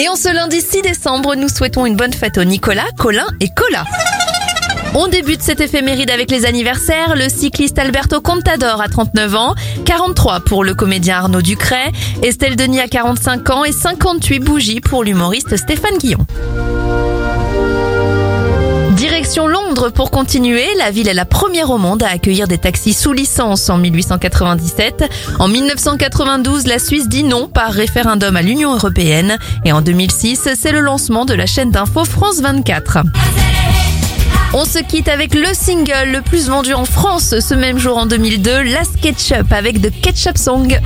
Et en ce lundi 6 décembre, nous souhaitons une bonne fête aux Nicolas, Colin et Cola. On débute cette éphéméride avec les anniversaires. Le cycliste Alberto Contador a 39 ans, 43 pour le comédien Arnaud Ducret, Estelle Denis a 45 ans et 58 bougies pour l'humoriste Stéphane Guillon. Londres pour continuer. La ville est la première au monde à accueillir des taxis sous licence en 1897. En 1992, la Suisse dit non par référendum à l'Union européenne. Et en 2006, c'est le lancement de la chaîne d'info France 24. On se quitte avec le single le plus vendu en France ce même jour en 2002, Last Ketchup avec The Ketchup Song.